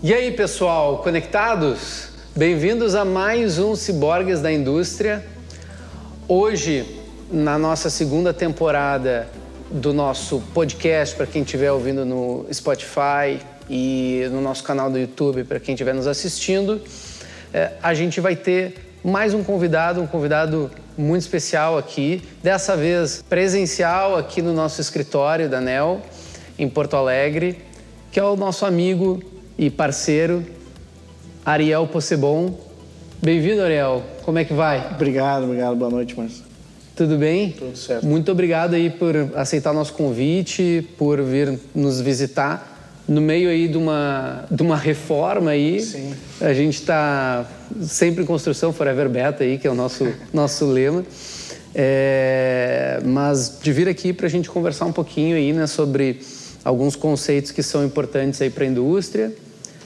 E aí, pessoal, conectados? Bem-vindos a mais um Ciborgues da Indústria. Hoje, na nossa segunda temporada do nosso podcast, para quem estiver ouvindo no Spotify e no nosso canal do YouTube, para quem estiver nos assistindo, é, a gente vai ter mais um convidado, um convidado muito especial aqui, dessa vez presencial aqui no nosso escritório da NEL, em Porto Alegre, que é o nosso amigo e parceiro Ariel Possebon. Bem-vindo, Ariel. Como é que vai? Obrigado, obrigado. Boa noite, Marcos. Tudo bem? Tudo certo. Muito obrigado aí por aceitar nosso convite, por vir nos visitar no meio aí de uma, de uma reforma aí. Sim. A gente está sempre em construção, Forever Beta aí, que é o nosso, nosso lema. É, mas de vir aqui para a gente conversar um pouquinho aí, né, sobre alguns conceitos que são importantes aí para a indústria.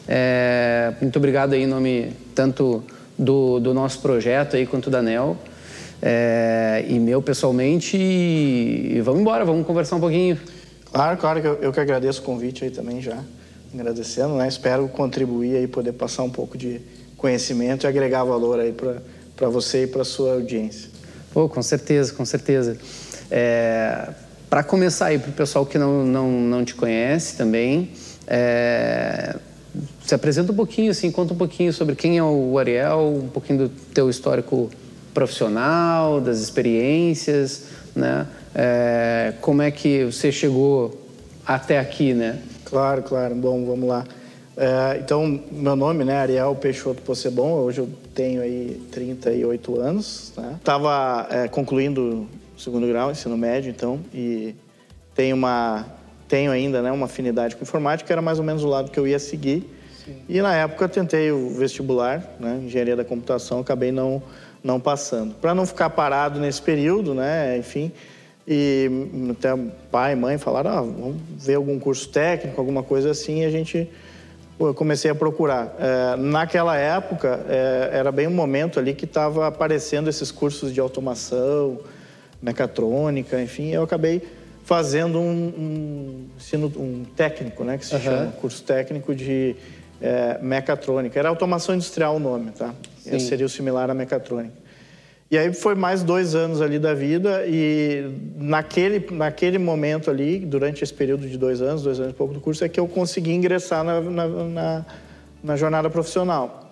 É, muito obrigado aí em nome tanto do, do nosso projeto aí quanto da NEL. É, e meu pessoalmente. E vamos embora, vamos conversar um pouquinho. Claro, claro que eu, eu que agradeço o convite aí também já. Agradecendo, né? Espero contribuir aí, poder passar um pouco de conhecimento e agregar valor aí para você e para sua audiência. Pô, com certeza, com certeza. É, para começar aí, para o pessoal que não, não, não te conhece também, é, se apresenta um pouquinho, assim, conta um pouquinho sobre quem é o Ariel, um pouquinho do teu histórico profissional, das experiências, né? É, como é que você chegou até aqui, né? Claro, claro. Bom, vamos lá. É, então, meu nome, né, Ariel Peixoto Possebon, hoje eu tenho aí 38 anos, né? Tava é, concluindo o segundo grau, ensino médio, então, e tenho uma tenho ainda, né, uma afinidade com informática, era mais ou menos o lado que eu ia seguir. Sim. E na época eu tentei o vestibular, né, engenharia da computação, acabei não não passando. Para não ficar parado nesse período, né, enfim, e até pai e mãe falaram, ah, vamos ver algum curso técnico, alguma coisa assim, e a gente eu comecei a procurar. É, naquela época, é, era bem um momento ali que estava aparecendo esses cursos de automação, mecatrônica, enfim, eu acabei fazendo um, um ensino um técnico, né, que se uhum. chama curso técnico de é, mecatrônica. Era automação industrial o nome, tá? Sim. Seria o similar à mecatrônica. E aí foi mais dois anos ali da vida e naquele, naquele momento ali, durante esse período de dois anos, dois anos e pouco do curso, é que eu consegui ingressar na, na, na, na jornada profissional.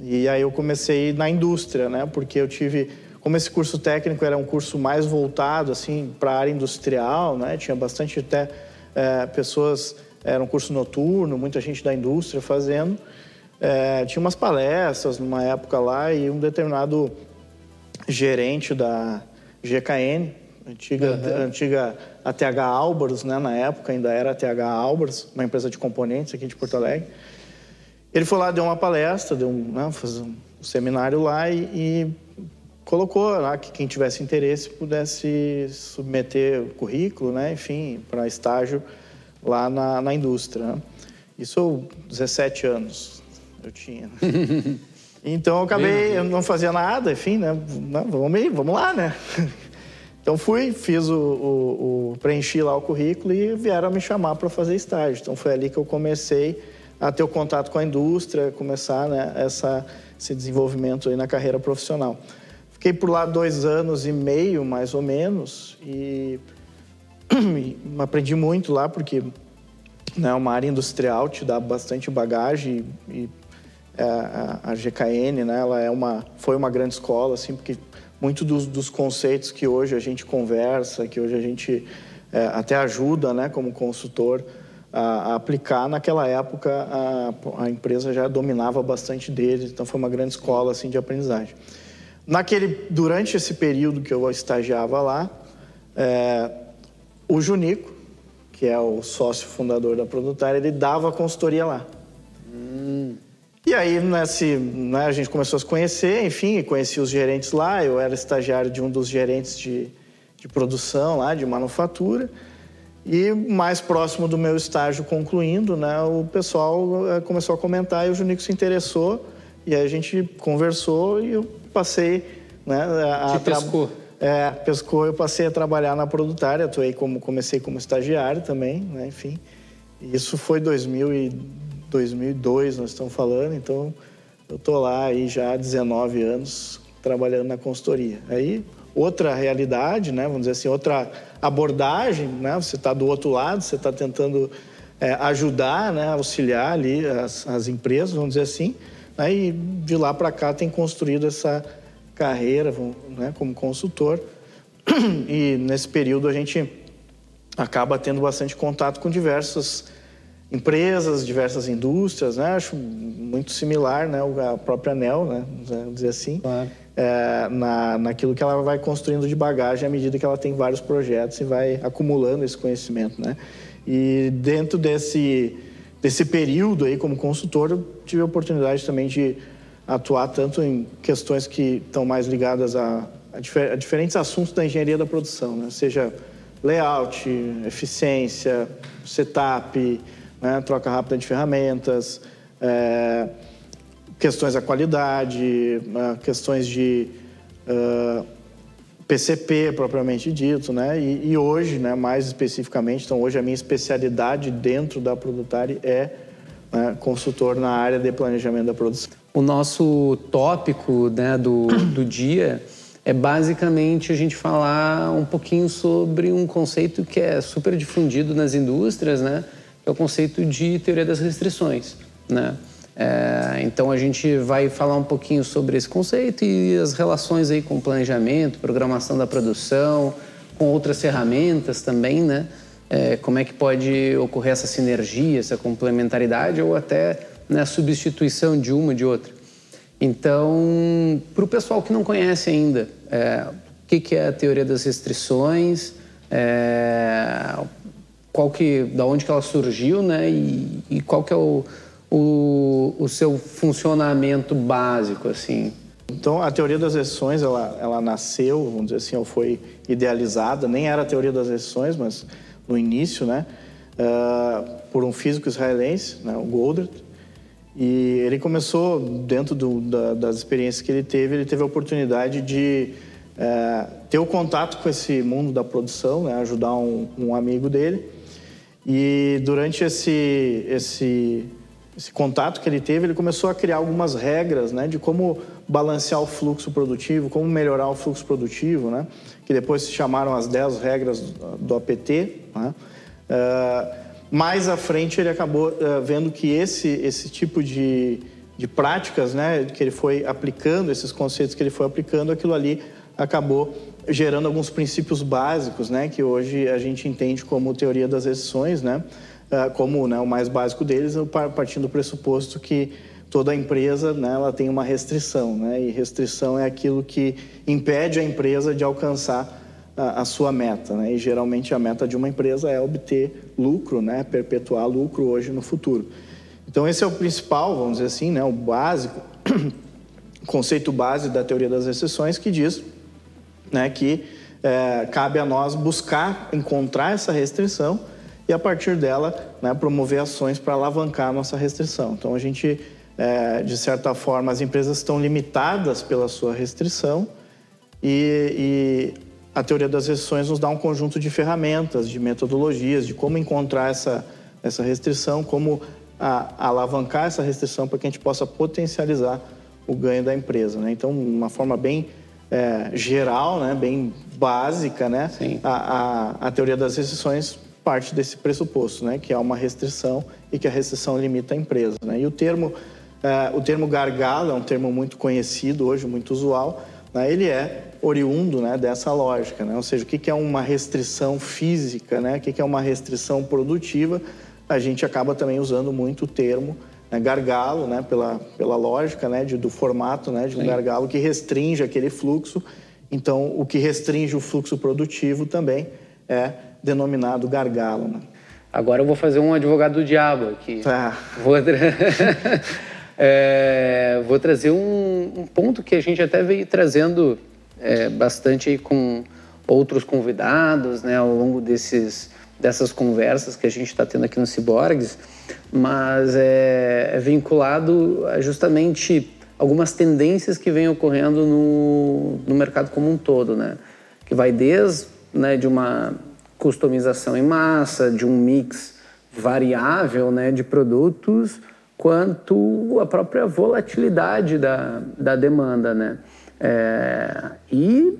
E aí eu comecei na indústria, né? Porque eu tive, como esse curso técnico era um curso mais voltado assim para a área industrial, né? Tinha bastante até é, pessoas, era um curso noturno, muita gente da indústria fazendo. É, tinha umas palestras numa época lá e um determinado gerente da GKN, antiga, uhum. antiga ATH Albers, né? na época ainda era ATH Albers, uma empresa de componentes aqui de Porto Alegre. Ele foi lá, deu uma palestra, deu um, né, fez um seminário lá e, e colocou lá que quem tivesse interesse pudesse submeter o currículo, né, enfim, para estágio lá na, na indústria. Né? Isso 17 anos eu tinha. Né? Então eu acabei, eu não fazia nada, enfim, né? Vamos, vamos lá, né? Então fui, fiz o, o, o, preenchi lá o currículo e vieram me chamar para fazer estágio. Então foi ali que eu comecei a ter o contato com a indústria, começar né, essa, esse desenvolvimento aí na carreira profissional. Fiquei por lá dois anos e meio, mais ou menos, e aprendi muito lá porque né, uma área industrial te dá bastante bagagem e, e é, a, a, GKN, né, ela é uma, foi uma grande escola, assim, porque muito dos, dos conceitos que hoje a gente conversa, que hoje a gente é, até ajuda, né, como consultor, a, a aplicar, naquela época a, a, empresa já dominava bastante deles, então foi uma grande escola, assim, de aprendizagem. Naquele, durante esse período que eu estagiava lá, é, o Junico, que é o sócio fundador da Produtária, ele dava consultoria lá. Hum. E aí, nesse, né, a gente começou a se conhecer, enfim, conheci os gerentes lá. Eu era estagiário de um dos gerentes de, de produção lá, de manufatura. E mais próximo do meu estágio concluindo, né, o pessoal eh, começou a comentar e o Junico se interessou. E aí a gente conversou e eu passei... Né, a, Te pescou. É, pescou, eu passei a trabalhar na produtária. Atuei como, comecei como estagiário também, né, enfim. Isso foi 2000 e 2002 nós estamos falando, então eu tô lá aí já há 19 anos trabalhando na consultoria. Aí outra realidade, né? Vamos dizer assim, outra abordagem, né? Você está do outro lado, você está tentando é, ajudar, né? Auxiliar ali as, as empresas, vamos dizer assim. Né? E de lá para cá tem construído essa carreira, né? Como consultor. E nesse período a gente acaba tendo bastante contato com diversas empresas, diversas indústrias, né? Acho muito similar, né? A própria Nel, né? Vamos dizer assim. Claro é, na, naquilo que ela vai construindo de bagagem à medida que ela tem vários projetos e vai acumulando esse conhecimento, né? E dentro desse, desse período aí como consultor, eu tive a oportunidade também de atuar tanto em questões que estão mais ligadas a, a, difer a diferentes assuntos da engenharia da produção, né? Seja layout, eficiência, setup, né? troca rápida de ferramentas, é, questões da qualidade, né, questões de PCP propriamente dito, né? E, e, hoje, né, mais especificamente, então hoje a minha especialidade dentro da Produtari é né, consultor na área de planejamento da produção. O nosso tópico né, do, do dia é basicamente a gente falar um pouquinho sobre um conceito que é super difundido nas indústrias, né? Que é o conceito de teoria das restrições, né? É, então a gente vai falar um pouquinho sobre esse conceito e as relações aí com planejamento, programação da produção, com outras ferramentas também, né? É, como é que pode ocorrer essa sinergia, essa complementaridade ou até né, a substituição de uma de outra. Então, para o pessoal que não conhece ainda, é, o que, que, é a teoria das restrições, é, qual que, da onde que ela surgiu, né? E, e qual que é o o, o seu funcionamento básico, assim? Então, a teoria das exceções, ela, ela nasceu, vamos dizer assim, ou foi idealizada, nem era a teoria das exceções, mas no início, né, uh, por um físico israelense, né, o Goldratt, e ele começou, dentro do, da, das experiências que ele teve, ele teve a oportunidade de uh, ter o contato com esse mundo da produção, né, ajudar um, um amigo dele, e durante esse, esse esse contato que ele teve, ele começou a criar algumas regras né, de como balancear o fluxo produtivo, como melhorar o fluxo produtivo, né, que depois se chamaram as 10 regras do APT. Né. Uh, mais à frente, ele acabou uh, vendo que esse, esse tipo de, de práticas né, que ele foi aplicando, esses conceitos que ele foi aplicando, aquilo ali acabou gerando alguns princípios básicos, né, que hoje a gente entende como teoria das exceções, né, ah, como né, o mais básico deles, partindo do pressuposto que toda empresa né, ela tem uma restrição, né, e restrição é aquilo que impede a empresa de alcançar a, a sua meta. Né, e geralmente a meta de uma empresa é obter lucro, né, perpetuar lucro hoje no futuro. Então esse é o principal, vamos dizer assim, né, o básico, conceito base da teoria das exceções que diz né, que é, cabe a nós buscar encontrar essa restrição e a partir dela né, promover ações para alavancar a nossa restrição. Então a gente, é, de certa forma, as empresas estão limitadas pela sua restrição e, e, a teoria das restrições nos dá um conjunto de ferramentas, de metodologias, de como encontrar essa, essa restrição, como a, a alavancar essa restrição para que a gente possa potencializar o ganho da empresa. Né? Então, uma forma bem é, geral, né, bem básica, né, a, a, a teoria das restrições parte desse pressuposto, né, que há uma restrição e que a restrição limita a empresa. Né? E o termo, o termo gargalo é um termo muito conhecido hoje, muito usual, né? ele é oriundo né, dessa lógica, né? ou seja, o que é uma restrição física, né? o que é uma restrição produtiva, a gente acaba também usando muito o termo né, gargalo, né, pela, pela lógica né, de, do formato né, de um Sim. gargalo que restringe aquele fluxo. Então, o que restringe o fluxo produtivo também é denominado gargalo. Né? Agora eu vou fazer um advogado do diabo aqui. Tá. Vou. é, vou trazer um, um, ponto que a gente até veio trazendo é, bastante com outros convidados, né, ao longo desses, dessas conversas que a gente está tendo aqui no Ciborgues, mas é, é vinculado a justamente algumas tendências que vêm ocorrendo no, no mercado como um todo, né? Que vai desde né, de uma customização em massa, de um mix variável né, de produtos, quanto a própria volatilidade da, da demanda, né? É, e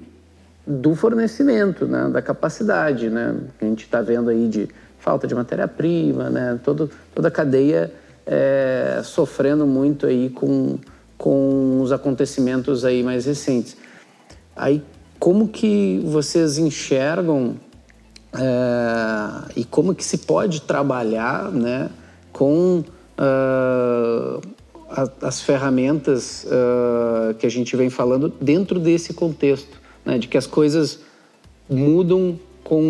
do fornecimento, né? da capacidade, né? A gente está vendo aí de falta de matéria-prima, né? Todo, toda a cadeia é, sofrendo muito aí com, com os acontecimentos aí mais recentes. Aí, como que vocês enxergam é, e como que se pode trabalhar, né? Com uh, as ferramentas uh, que a gente vem falando dentro desse contexto, né, de que as coisas mudam com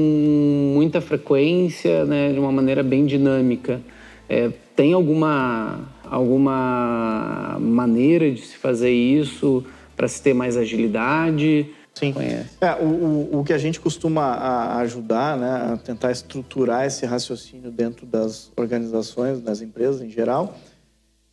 muita frequência, né, de uma maneira bem dinâmica. É, tem alguma, alguma maneira de se fazer isso para se ter mais agilidade? Sim. É, o, o, o, que a gente costuma ajudar, né, a tentar estruturar esse raciocínio dentro das organizações, das empresas em geral,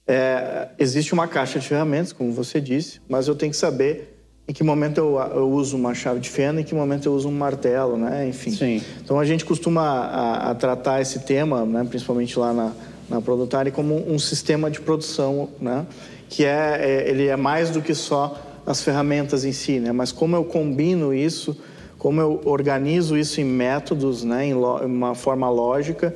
é, existe uma caixa de ferramentas, como você disse, mas eu tenho que saber em que momento eu, eu uso uma chave de fenda, em que momento eu uso um martelo, né? Enfim. Sim. Então a gente costuma a, a tratar esse tema, né, principalmente lá na, na Produtari, como um sistema de produção, né? Que é, é ele é mais do que só as ferramentas em si, né? Mas como eu combino isso, como eu organizo isso em métodos, né? Em uma forma lógica,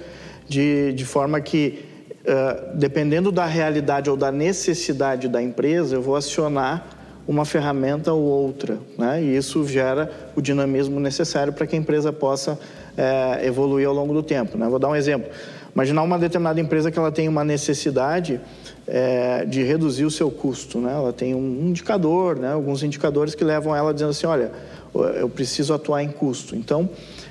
de, de forma que, uh, dependendo da realidade ou da necessidade da empresa, eu vou acionar uma ferramenta ou outra, né? E isso gera o dinamismo necessário para que a empresa possa evoluir ao longo do tempo, né? Vou dar um exemplo. Imaginar uma determinada empresa que ela tem uma necessidade é, de reduzir o seu custo. Né? Ela tem um indicador, né? alguns indicadores que levam ela dizendo assim, olha, eu preciso atuar em custo. Então,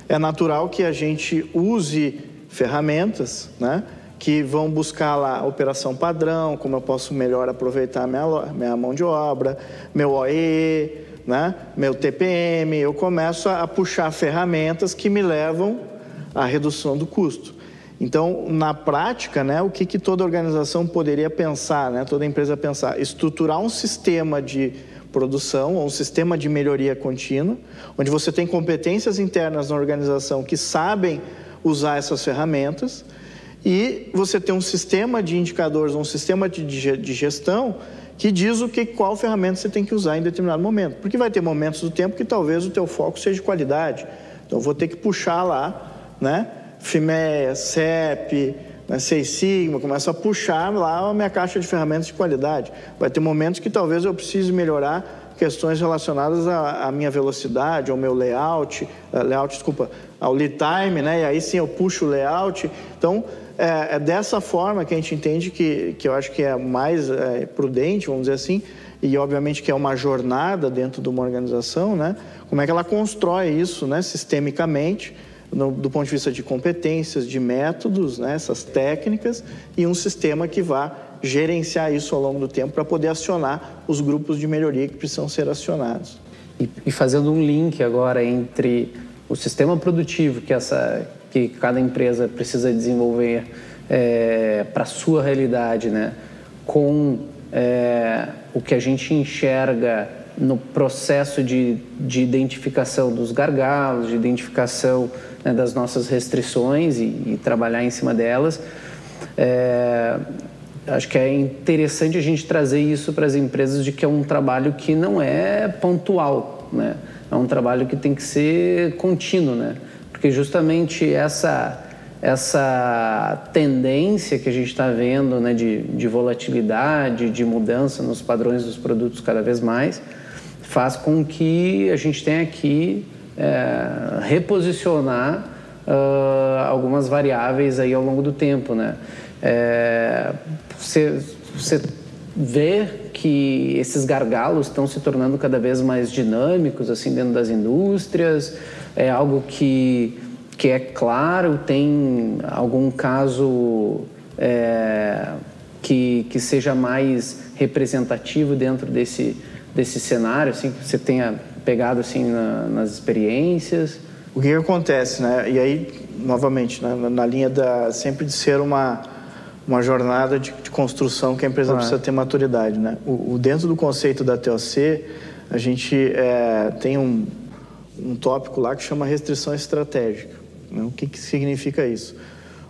é natural que a gente use ferramentas né? que vão buscar lá a operação padrão, como eu posso melhor aproveitar minha, minha mão de obra, meu OE, né? meu TPM. Eu começo a puxar ferramentas que me levam à redução do custo. Então, na prática, né, o que, que toda organização poderia pensar, né, toda empresa pensar? Estruturar um sistema de produção, ou um sistema de melhoria contínua, onde você tem competências internas na organização que sabem usar essas ferramentas, e você tem um sistema de indicadores, um sistema de gestão que diz o que, qual ferramenta você tem que usar em determinado momento. Porque vai ter momentos do tempo que talvez o teu foco seja de qualidade. Então, vou ter que puxar lá, né? FIMEA, CEP, né, Seis Sigma, começo a puxar lá a minha caixa de ferramentas de qualidade. Vai ter momentos que talvez eu precise melhorar questões relacionadas à, à minha velocidade, ao meu layout, uh, layout, desculpa, ao lead time, né? E aí sim eu puxo o layout. Então, é, é dessa forma que a gente entende que, que eu acho que é mais é, prudente, vamos dizer assim, e obviamente que é uma jornada dentro de uma organização, né? Como é que ela constrói isso, né, sistemicamente, no, do ponto de vista de competências, de métodos, né, essas técnicas, e um sistema que vá gerenciar isso ao longo do tempo para poder acionar os grupos de melhoria que precisam ser acionados. E, e fazendo um link agora entre o sistema produtivo que, essa, que cada empresa precisa desenvolver é, para a sua realidade, né, com é, o que a gente enxerga no processo de, de identificação dos gargalos, de identificação né, das nossas restrições e, e, trabalhar em cima delas. É, acho que é interessante a gente trazer isso para as empresas de que é um trabalho que não é pontual, né? É um trabalho que tem que ser contínuo, né? Porque justamente essa essa tendência que a gente está vendo né, de, de volatilidade, de mudança nos padrões dos produtos cada vez mais, faz com que a gente tenha que é, reposicionar uh, algumas variáveis aí ao longo do tempo, né? É, você, você vê que esses gargalos estão se tornando cada vez mais dinâmicos assim dentro das indústrias, é algo que, que é claro, tem algum caso é, que, que seja mais representativo dentro desse, desse cenário, assim, que você tenha pegado assim na, nas experiências? O que, que, acontece, né? E aí, novamente, né? na linha da sempre de ser uma uma jornada de, de construção que a empresa ah. precisa ter maturidade, né? O, o, dentro do conceito da TOC, a gente é, tem um, um tópico lá que chama restrição estratégica. Né? O que, que significa isso?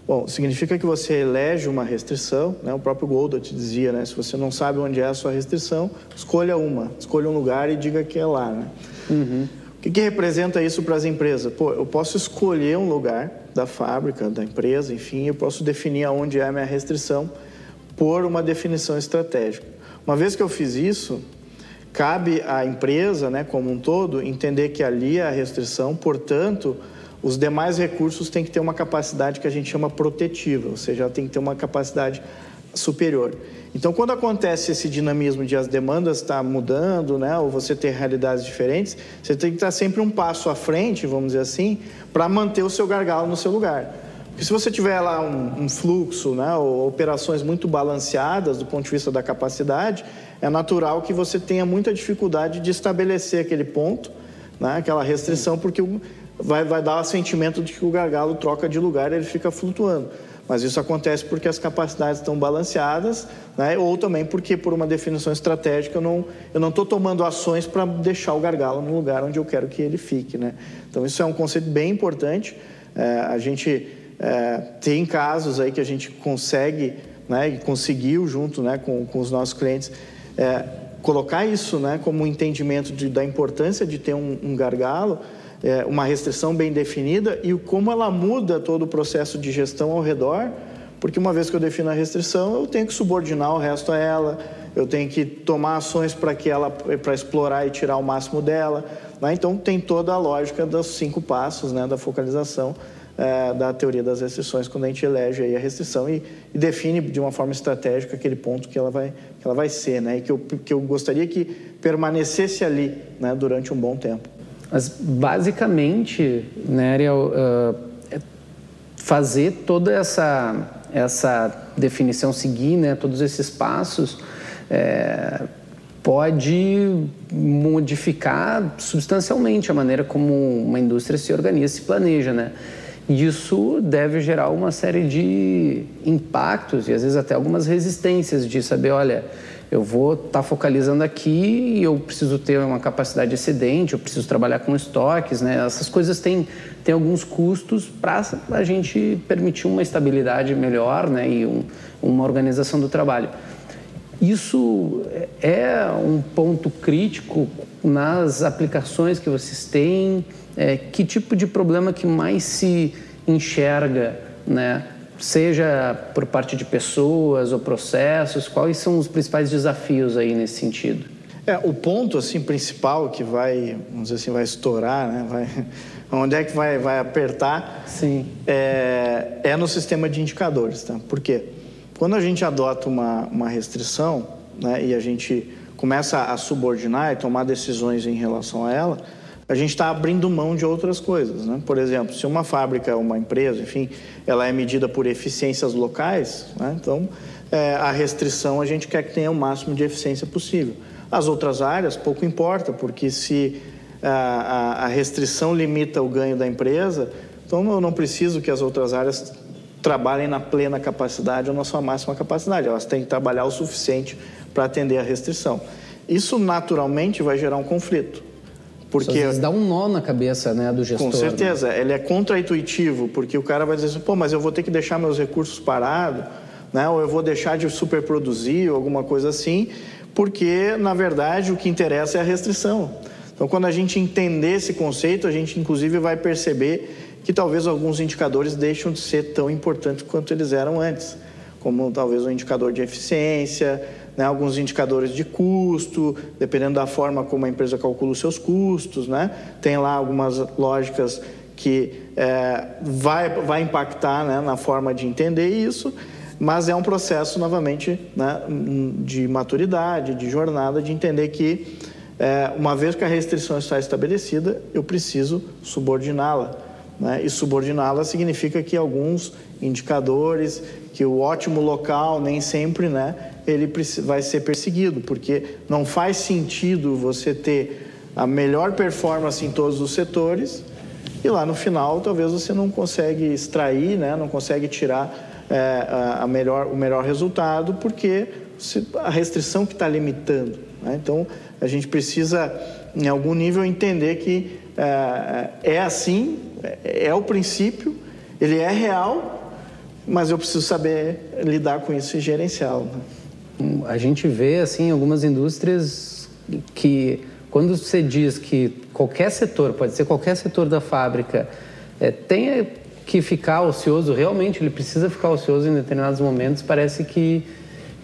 Bom, significa que você elege uma restrição, né? o próprio Golda te dizia, né? se você não sabe onde é a sua restrição, escolha uma, escolha um lugar e diga que é lá. Né? Uhum. O que, que representa isso para as empresas? Pô, eu posso escolher um lugar da fábrica, da empresa, enfim, eu posso definir aonde é a minha restrição por uma definição estratégica. Uma vez que eu fiz isso, cabe à empresa, né, como um todo, entender que ali é a restrição, portanto, os demais recursos têm que ter uma capacidade que a gente chama protetiva, ou seja, tem que ter uma capacidade superior. Então, quando acontece esse dinamismo de as demandas estar tá mudando, né, ou você ter realidades diferentes, você tem que estar sempre um passo à frente, vamos dizer assim, para manter o seu gargalo no seu lugar. Porque se você tiver lá um, um fluxo, né, ou operações muito balanceadas do ponto de vista da capacidade, é natural que você tenha muita dificuldade de estabelecer aquele ponto, né, aquela restrição, porque vai, vai dar o sentimento de que o gargalo troca de lugar e ele fica flutuando. Mas isso acontece porque as capacidades estão balanceadas, né? ou também porque, por uma definição estratégica, eu não estou não tomando ações para deixar o gargalo no lugar onde eu quero que ele fique. Né? Então, isso é um conceito bem importante. É, a gente é, tem casos aí que a gente consegue, né, e conseguiu, junto né, com, com os nossos clientes, é, colocar isso né, como um entendimento de, da importância de ter um, um gargalo é, uma restrição bem definida e como ela muda todo o processo de gestão ao redor, porque uma vez que eu defino a restrição, eu tenho que subordinar o resto a ela, eu tenho que tomar ações para que ela para explorar e tirar o máximo dela. Né? Então tem toda a lógica dos cinco passos né, da focalização é, da teoria das restrições quando a gente elege a restrição e, e, define de uma forma estratégica aquele ponto que ela vai que ela vai ser, né? E que eu, que eu gostaria que permanecesse ali, né? Durante um bom tempo. Mas, basicamente, né, Ariel, uh, fazer toda essa, essa definição, seguir né, todos esses passos, é, pode modificar substancialmente a maneira como uma indústria se organiza, se planeja, né? Isso deve gerar uma série de impactos e às vezes até algumas resistências de saber, olha, eu vou estar tá focalizando aqui e eu preciso ter uma capacidade excedente, eu preciso trabalhar com estoques, né? Essas coisas têm, têm alguns custos para a gente permitir uma estabilidade melhor, né? E um, uma organização do trabalho. Isso é um ponto crítico nas aplicações que vocês têm. É, que tipo de problema que mais se enxerga, né? Seja por parte de pessoas ou processos? Quais são os principais desafios aí nesse sentido? É, o ponto assim principal que vai, vamos dizer assim, vai estourar, né? Vai, onde é que vai, vai apertar? Sim. É, é no sistema de indicadores, tá? Por quê? Quando a gente adota uma, uma restrição, né, e a gente começa a subordinar e tomar decisões em relação a ela, a gente está abrindo mão de outras coisas. Né? Por exemplo, se uma fábrica, uma empresa, enfim, ela é medida por eficiências locais, né? então é, a restrição a gente quer que tenha o máximo de eficiência possível. As outras áreas, pouco importa, porque se a, a, a restrição limita o ganho da empresa, então eu não preciso que as outras áreas trabalhem na plena capacidade ou na sua máxima capacidade. Elas têm que trabalhar o suficiente para atender a restrição. Isso naturalmente vai gerar um conflito. Porque Às vezes dá um nó na cabeça né, do gestor. Com certeza, né? ele é contraintuitivo, porque o cara vai dizer assim, pô, mas eu vou ter que deixar meus recursos parados, né, ou eu vou deixar de superproduzir, ou alguma coisa assim, porque, na verdade, o que interessa é a restrição. Então, quando a gente entender esse conceito, a gente, inclusive, vai perceber que talvez alguns indicadores deixam de ser tão importantes quanto eles eram antes, como talvez o indicador de eficiência, né, alguns indicadores de custo, dependendo da forma como a empresa calcula os seus custos. Né? Tem lá algumas lógicas que é, vai, vai impactar né, na forma de entender isso, mas é um processo, novamente, né, de maturidade, de jornada, de entender que, é, uma vez que a restrição está estabelecida, eu preciso subordiná-la. Né? E subordiná-la significa que alguns indicadores, que o ótimo local nem sempre né, ele vai ser perseguido, porque não faz sentido você ter a melhor performance em todos os setores e lá no final talvez você não consegue extrair, né, não consegue tirar é, a melhor, o melhor resultado porque a restrição que está limitando. Né? Então a gente precisa em algum nível entender que é, é assim, é, é o princípio, ele é real, mas eu preciso saber lidar com isso e gerenciá-lo. Né? A gente vê assim algumas indústrias que quando você diz que qualquer setor, pode ser qualquer setor da fábrica, é, tenha que ficar ocioso, realmente ele precisa ficar ocioso em determinados momentos, parece que,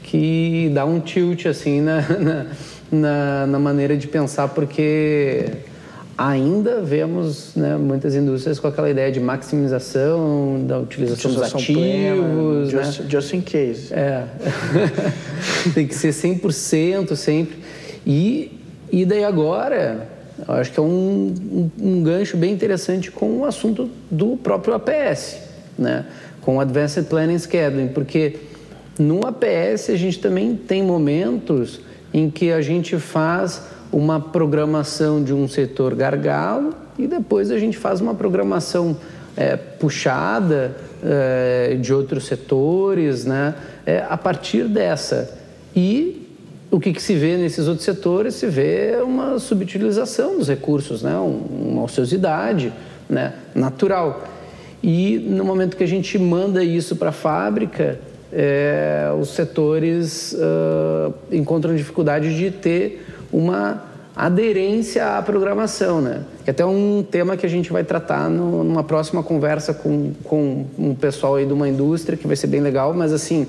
que dá um tilt assim na, na, na maneira de pensar, porque ainda vemos né, muitas indústrias com aquela ideia de maximização da utilização, utilização dos ativos. Plena, just, né? just in case. É. Tem que ser 100% sempre. E, e daí agora, eu acho que é um, um, um, gancho bem interessante com o assunto do próprio APS, né? com o Advanced Planning Scheduling, porque no APS a gente também tem momentos em que a gente faz uma programação de um setor gargalo e depois a gente faz uma programação é, puxada é, de outros setores, né? É, a partir dessa. E o que, que, se vê nesses outros setores? Se vê uma subutilização dos recursos, né? uma ociosidade né? natural. E no momento que a gente manda isso para a fábrica, é, os setores uh, encontram dificuldade de ter uma aderência à programação, né? Que é até um tema que a gente vai tratar no, numa próxima conversa com, com um pessoal aí de uma indústria que vai ser bem legal, mas assim,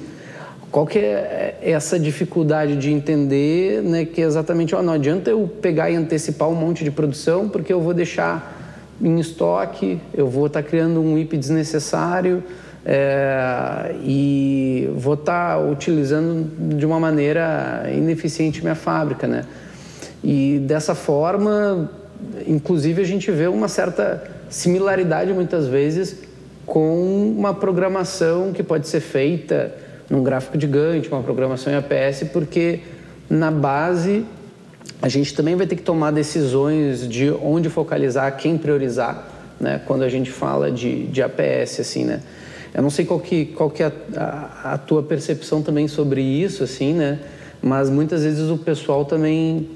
qual que é essa dificuldade de entender, né, que é exatamente, ó, não adianta eu pegar e antecipar um monte de produção porque eu vou deixar em estoque, eu vou estar tá criando um IP desnecessário, é, e vou estar tá utilizando de uma maneira ineficiente minha fábrica, né? E dessa forma, inclusive, a gente vê uma certa similaridade muitas vezes com uma programação que pode ser feita num gráfico de Gantt, uma programação em APS, porque na base a gente também vai ter que tomar decisões de onde focalizar, quem priorizar, né? Quando a gente fala de, de APS, assim, né? Eu não sei qual que, qual que é a, a, a tua percepção também sobre isso, assim, né? Mas muitas vezes o pessoal também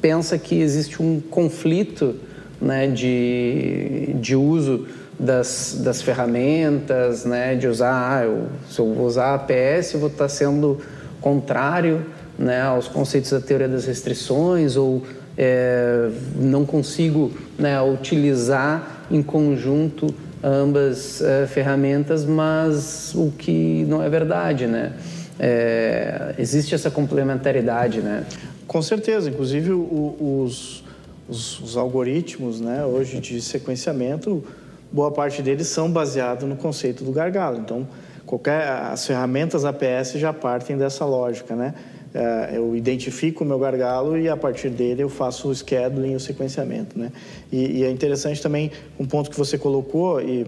pensa que existe um conflito né, de, de uso das, das ferramentas, né, de usar, ah, eu, se eu vou usar APS, eu vou estar sendo contrário né, aos conceitos da teoria das restrições ou é, não consigo né, utilizar em conjunto ambas é, ferramentas, mas o que não é verdade, né? É, existe essa complementaridade, né? Com certeza, inclusive o, os, os, os, algoritmos né, hoje de sequenciamento, boa parte deles são baseados no conceito do gargalo. Então, qualquer, as ferramentas APS já partem dessa lógica, né? É, eu identifico o meu gargalo e a partir dele eu faço o scheduling e o sequenciamento, né? E, e é interessante também um ponto que você colocou e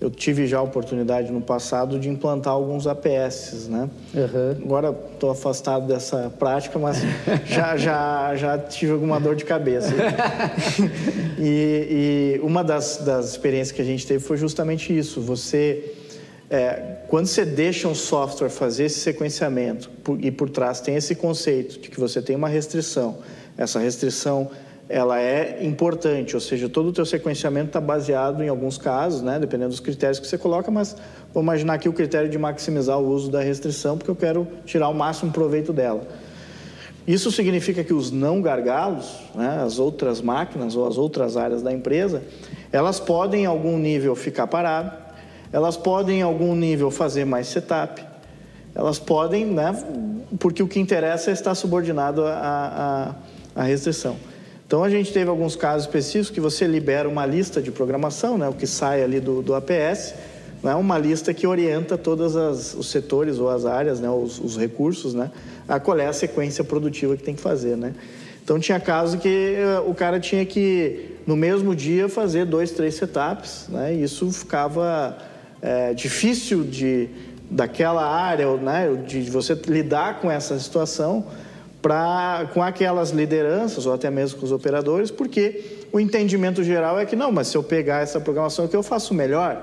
eu tive já a oportunidade no passado de implantar alguns APS, né? Uhum. Agora estou afastado dessa prática, mas já, já, já tive alguma dor de cabeça. e, e, uma das, das experiências que a gente teve foi justamente isso. Você, é, quando você deixa um software fazer esse sequenciamento por, e por trás tem esse conceito de que você tem uma restrição, essa restrição ela é importante, ou seja, todo o teu sequenciamento está baseado em alguns casos, né, dependendo dos critérios que você coloca, mas vou imaginar aqui o critério de maximizar o uso da restrição, porque eu quero tirar o máximo proveito dela. Isso significa que os não gargalos, né, as outras máquinas ou as outras áreas da empresa, elas podem em algum nível ficar paradas, elas podem em algum nível fazer mais setup, elas podem, né, porque o que interessa é estar subordinado à restrição. Então a gente teve alguns casos específicos que você libera uma lista de programação, né, o que sai ali do, do APS, né, uma lista que orienta todos os setores ou as áreas, né, os, os, recursos, né, a qual é a sequência produtiva que tem que fazer. Né. Então tinha casos que uh, o cara tinha que, no mesmo dia, fazer dois, três setups, né, e isso ficava é, difícil de, daquela área, né, de você lidar com essa situação, pra, com aquelas lideranças ou até mesmo com os operadores, porque o entendimento geral é que não, mas se eu pegar essa programação aqui eu faço melhor.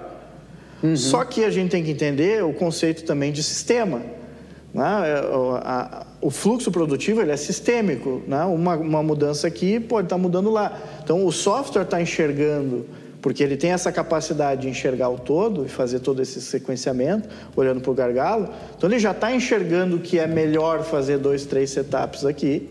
Uhum. Só que a gente tem que entender o conceito também de sistema. Né? É, o fluxo produtivo ele é sistêmico. Né? Uma, uma mudança aqui pode estar mudando lá. Então o software está enxergando porque ele tem essa capacidade de enxergar o todo e fazer todo esse sequenciamento, olhando para o gargalo. Então ele já está enxergando que é melhor fazer dois, três setups aqui,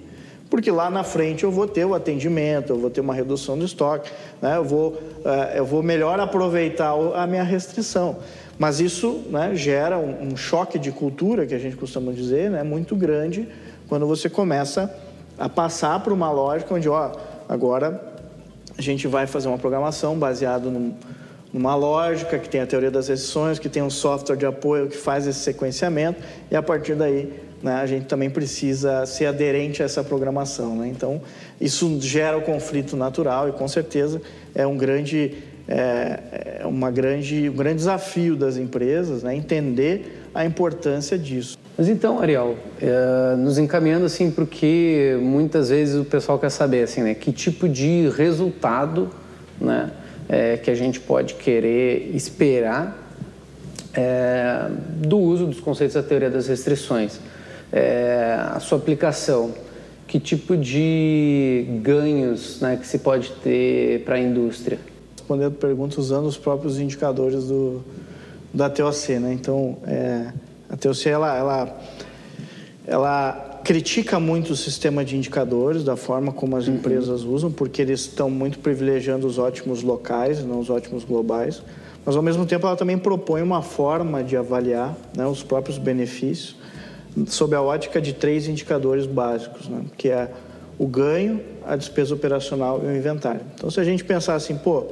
porque lá na frente eu vou ter o atendimento, eu vou ter uma redução do estoque, né? eu, vou, uh, eu vou melhor aproveitar a minha restrição. Mas isso né, gera um, um, choque de cultura, que a gente costuma dizer, né, muito grande, quando você começa a passar para uma lógica onde, ó, agora a gente vai fazer uma programação baseada num, numa lógica que tem a teoria das restrições, que tem um software de apoio que faz esse sequenciamento, e a partir daí né, a gente também precisa ser aderente a essa programação. Né? Então, isso gera o conflito natural e, com certeza, é um grande é, é uma grande, um grande desafio das empresas, né? entender a importância disso. Mas então, Ariel, é, nos encaminhando assim para o que muitas vezes o pessoal quer saber, assim, né? Que tipo de resultado, né? É, que a gente pode querer esperar é, do uso dos conceitos da teoria das restrições, é, a sua aplicação, que tipo de ganhos, né? Que se pode ter para a indústria? respondendo perguntas usando os próprios indicadores do, da TOC, né? Então, é, a TOC, ela, ela, ela critica muito o sistema de indicadores, da forma como as uhum. empresas usam, porque eles estão muito privilegiando os ótimos locais, não os ótimos globais. Mas, ao mesmo tempo, ela também propõe uma forma de avaliar né, os próprios benefícios sob a ótica de três indicadores básicos, né? que é o ganho, a despesa operacional e o inventário. Então, se a gente pensar assim, pô,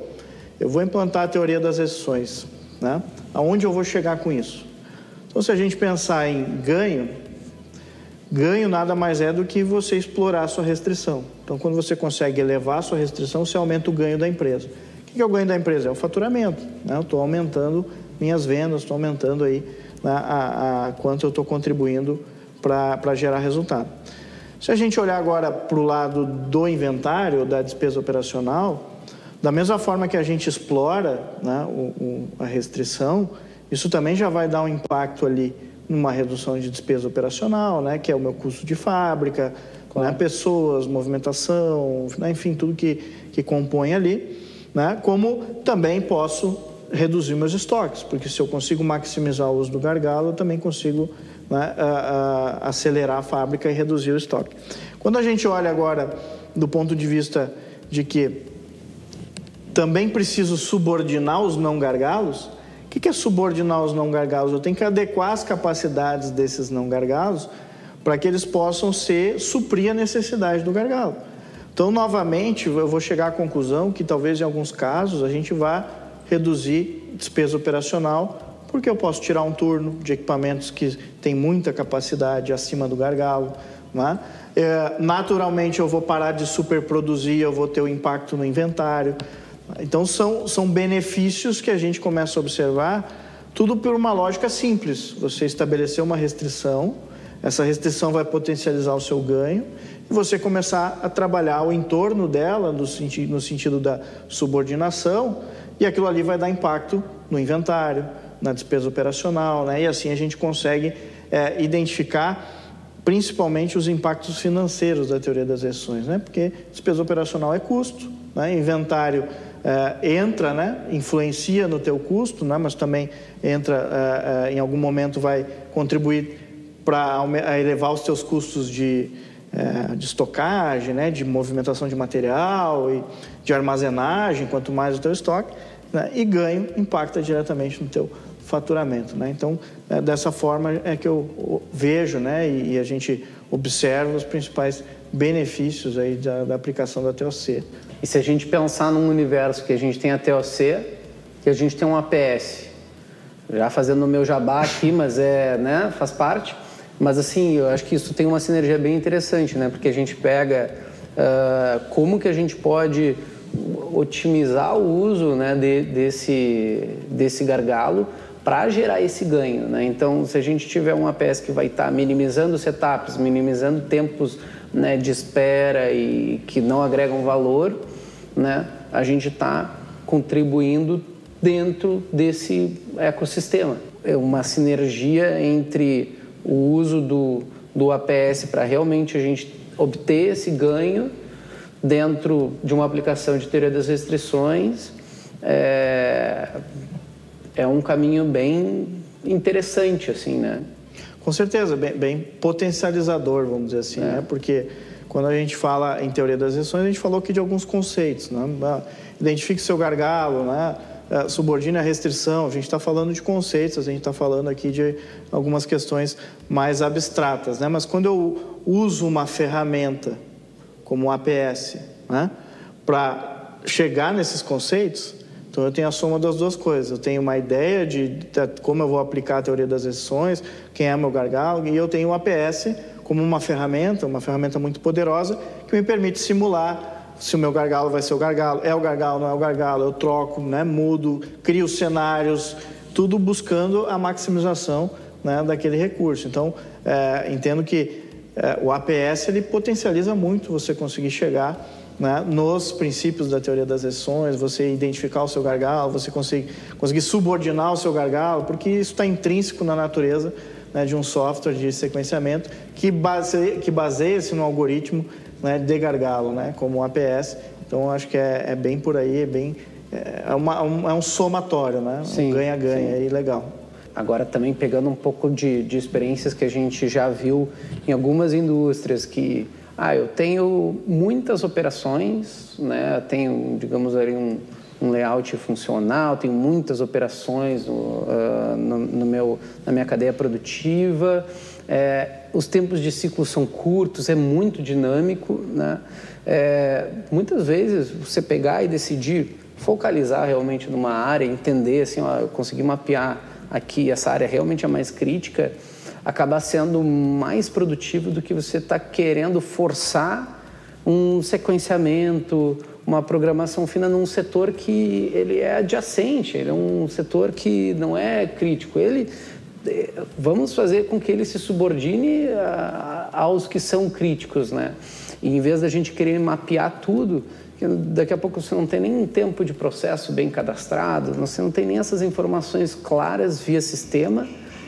eu vou implantar a teoria das exceções. Né? Aonde eu vou chegar com isso? Então, se a gente pensar em ganho, ganho nada mais é do que você explorar a sua restrição. Então, quando você consegue elevar a sua restrição, você aumenta o ganho da empresa. O que é o ganho da empresa? É o faturamento. Né? Eu estou aumentando minhas vendas, estou aumentando aí né, a, a, quanto eu estou contribuindo para gerar resultado. Se a gente olhar agora para o lado do inventário, da despesa operacional, da mesma forma que a gente explora né, o, o, a restrição, isso também já vai dar um impacto ali numa redução de despesa operacional, né, que é o meu custo de fábrica, né, claro. né, pessoas, movimentação, né, enfim, tudo que, que compõe ali. Né, como também posso reduzir meus estoques, porque se eu consigo maximizar o uso do gargalo, eu também consigo né, a, a, acelerar a fábrica e reduzir o estoque. Quando a gente olha agora do ponto de vista de que também preciso subordinar os não gargalos. O que é subordinar os não gargalos? Eu tenho que adequar as capacidades desses não gargalos para que eles possam ser suprir a necessidade do gargalo. Então, novamente, eu vou chegar à conclusão que talvez em alguns casos a gente vá reduzir despesa operacional, porque eu posso tirar um turno de equipamentos que têm muita capacidade acima do gargalo. Né? É, naturalmente, eu vou parar de superproduzir, eu vou ter o um impacto no inventário. Então, são, são benefícios que a gente começa a observar, tudo por uma lógica simples. Você estabeleceu uma restrição, essa restrição vai potencializar o seu ganho, e você começar a trabalhar o entorno dela, no, senti no sentido da subordinação, e aquilo ali vai dar impacto no inventário, na despesa operacional, né? e assim a gente consegue é, identificar principalmente os impactos financeiros da teoria das restrições, né? porque despesa operacional é custo, né? inventário é, entra, né, influencia no teu custo, né, mas também entra, é, em algum momento vai contribuir para elevar os teus custos de, de estocagem, né, de movimentação de material e de armazenagem, quanto mais o teu estoque, né, e ganho impacta diretamente no teu faturamento. Né? Então, é, dessa forma é que eu vejo né, e, e, a gente observa os principais benefícios aí da, da aplicação da TOC. E se a gente pensar num universo que a gente tem a TOC, que a gente tem um APS, já fazendo o meu jabá aqui, mas é, né, faz parte. Mas assim, eu acho que isso tem uma sinergia bem interessante, né? Porque a gente pega uh, como que a gente pode otimizar o uso né, de, desse, desse gargalo para gerar esse ganho. Né? Então, se a gente tiver um APS que vai estar tá minimizando setups, minimizando tempos né, de espera e que não agregam valor, né, a gente está contribuindo dentro desse ecossistema. É uma sinergia entre o uso do, do APS para realmente a gente obter esse ganho dentro de uma aplicação de teoria das restrições é, é um caminho bem interessante, assim, né? Com certeza, bem, bem potencializador, vamos dizer assim, é. né? Porque quando a gente fala em teoria das exceções, a gente falou aqui de alguns conceitos, né? Ah, identifique seu gargalo, né? Ah, subordine a restrição, a gente está falando de conceitos, a gente está falando aqui de algumas questões mais abstratas, né? Mas quando eu uso uma ferramenta como o APS, né? Para chegar nesses conceitos, então eu tenho a soma das duas coisas. Eu tenho uma ideia de, de como eu vou aplicar a teoria das exceções, quem é meu gargalo, e eu tenho o APS como uma ferramenta, uma ferramenta muito poderosa que me permite simular se o meu gargalo vai ser o gargalo, é o gargalo, não é o gargalo, eu troco, né, mudo, crio cenários, tudo buscando a maximização né, daquele recurso. Então, é, entendo que é, o APS ele potencializa muito você conseguir chegar né, nos princípios da teoria das exceções, você identificar o seu gargalo, você conseguir, conseguir subordinar o seu gargalo, porque isso está intrínseco na natureza né, de um software de sequenciamento que, base, que baseia-se no algoritmo né, de gargalo, né, como o APS. Então, acho que é, é bem por aí, é bem é, uma, um, é um somatório, né? Sim, um ganha-ganha aí legal. Agora também pegando um pouco de, de experiências que a gente já viu em algumas indústrias que ah, eu tenho muitas operações, né? tenho, digamos ali, um, um layout funcional, tenho muitas operações no, uh, no, no meu, na minha cadeia produtiva. É, os tempos de ciclo são curtos, é muito dinâmico. Né? É, muitas vezes você pegar e decidir focalizar realmente numa área, entender assim, ó, eu consegui mapear aqui essa área realmente é mais crítica, acabar sendo mais produtivo do que você está querendo forçar um sequenciamento, uma programação fina num setor que ele é adjacente, ele é um setor que não é crítico. Ele eh, vamos fazer com que ele se subordine a, aos que são críticos, né? E em vez da gente querer mapear tudo, daqui a pouco você não tem nem tempo de processo bem cadastrado, você não tem nem essas informações claras via sistema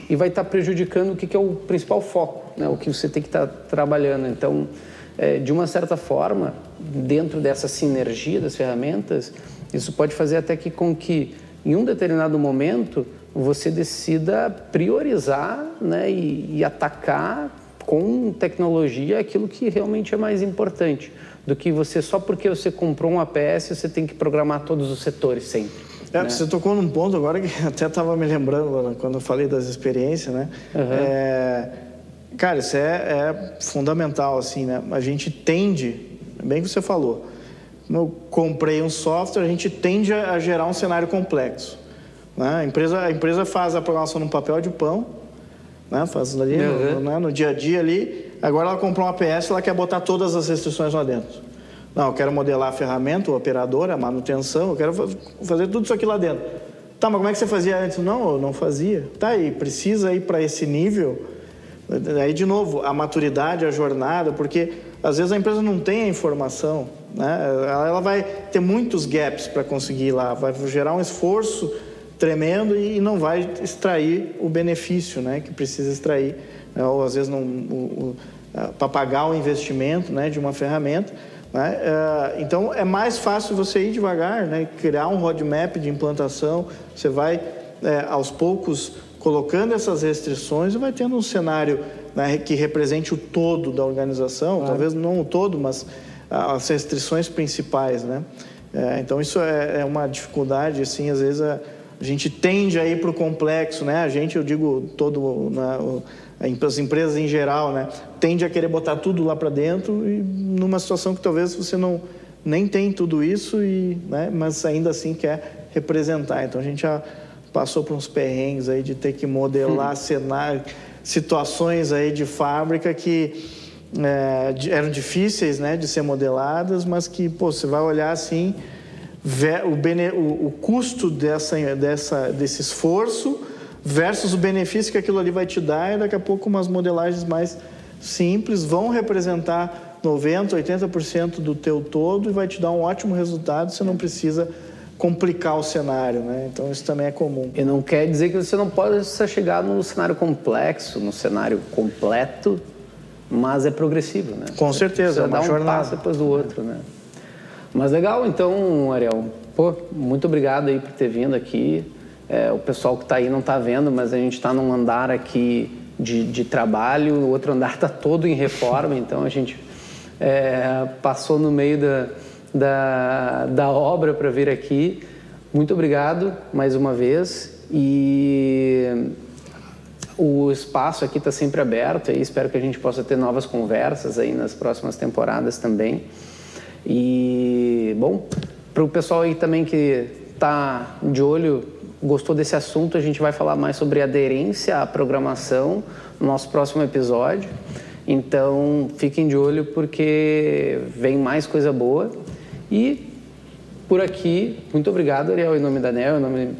e vai estar prejudicando o que é o principal foco, né? o que você tem que estar trabalhando. Então, é, de uma certa forma, dentro dessa sinergia das ferramentas, isso pode fazer até que com que, em um determinado momento, você decida priorizar né, e, e atacar com tecnologia aquilo que realmente é mais importante do que você só porque você comprou um APS você tem que programar todos os setores sempre. É, né? Você tocou num ponto agora que até estava me lembrando quando eu falei das experiências, né? Uhum. É, cara, isso é, é, fundamental, assim, né? A gente tende, bem que você falou, eu comprei um software, a gente tende a gerar um cenário complexo. Né? A, empresa, a empresa faz a programação num papel de pão, né? faz ali uhum. no, né? no dia a dia ali, agora ela comprou um APS, ela quer botar todas as restrições lá dentro. Não, eu quero modelar a ferramenta, o operador, a manutenção, eu quero fazer tudo isso aqui lá dentro. Tá, mas como é que você fazia antes? Não, eu não fazia. Tá, e precisa ir para esse nível. Aí, de novo, a maturidade, a jornada, porque às vezes a empresa não tem a informação, né? Ela vai ter muitos gaps para conseguir ir lá, vai gerar um esforço tremendo e não vai extrair o benefício, né? Que precisa extrair, né? ou às vezes não para pagar o investimento, né? De uma ferramenta. Né? É, então é mais fácil você ir devagar, né? criar um roadmap de implantação. Você vai é, aos poucos colocando essas restrições e vai tendo um cenário né, que represente o todo da organização, talvez não o todo, mas as restrições principais, né? É, então isso é, é, uma dificuldade, assim, às vezes a, a gente tende a ir para o complexo, né? A gente, eu digo todo, né, as empresas em geral, né, tende a querer botar tudo lá para dentro e numa situação que talvez você não nem tem tudo isso e, né, mas ainda assim quer representar. Então a gente já passou por uns perrengues aí de ter que modelar hum. cenário, situações aí de fábrica que é, eram difíceis, né, de ser modeladas, mas que pô, você vai olhar assim o, bene, o, o custo dessa, dessa, desse esforço versus o benefício que aquilo ali vai te dar e daqui a pouco umas modelagens mais simples vão representar 90, 80% do teu todo e vai te dar um ótimo resultado, você não precisa complicar o cenário, né? Então isso também é comum. E não quer dizer que você não pode chegar no cenário complexo, no cenário completo, mas é progressivo, né? Com certeza, é uma dar um jornada. passo depois do outro, né? Mas legal, então, Ariel, Pô, muito obrigado aí por ter vindo aqui. É, o pessoal que está aí não está vendo, mas a gente está num andar aqui de, de, trabalho, o outro andar está todo em reforma, então a gente é, passou no meio da, da, da obra para vir aqui. Muito obrigado mais uma vez e o espaço aqui está sempre aberto e espero que a gente possa ter novas conversas aí nas próximas temporadas também. E, bom, para o pessoal aí também que está de olho, gostou desse assunto, a gente vai falar mais sobre aderência à programação no nosso próximo episódio. Então, fiquem de olho porque vem mais coisa boa. E por aqui, muito obrigado, Ariel, em nome da NEL, em nome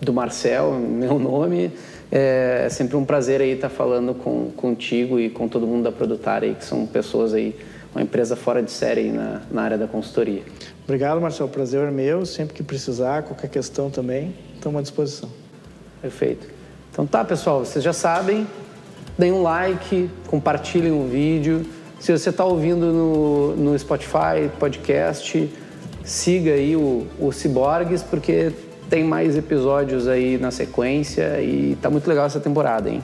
do Marcel, meu nome. É sempre um prazer aí estar falando com, contigo e com todo mundo da Produtar aí, que são pessoas aí, uma empresa fora de série na, na área da consultoria. Obrigado, Marcel. Prazer é meu. Sempre que precisar, qualquer questão também, estamos à disposição. Perfeito. Então tá, pessoal, vocês já sabem, deem um like, compartilhem o vídeo. Se você está ouvindo no, no Spotify, podcast, siga aí o, o Ciborgues, porque tem mais episódios aí na sequência e tá muito legal essa temporada, hein?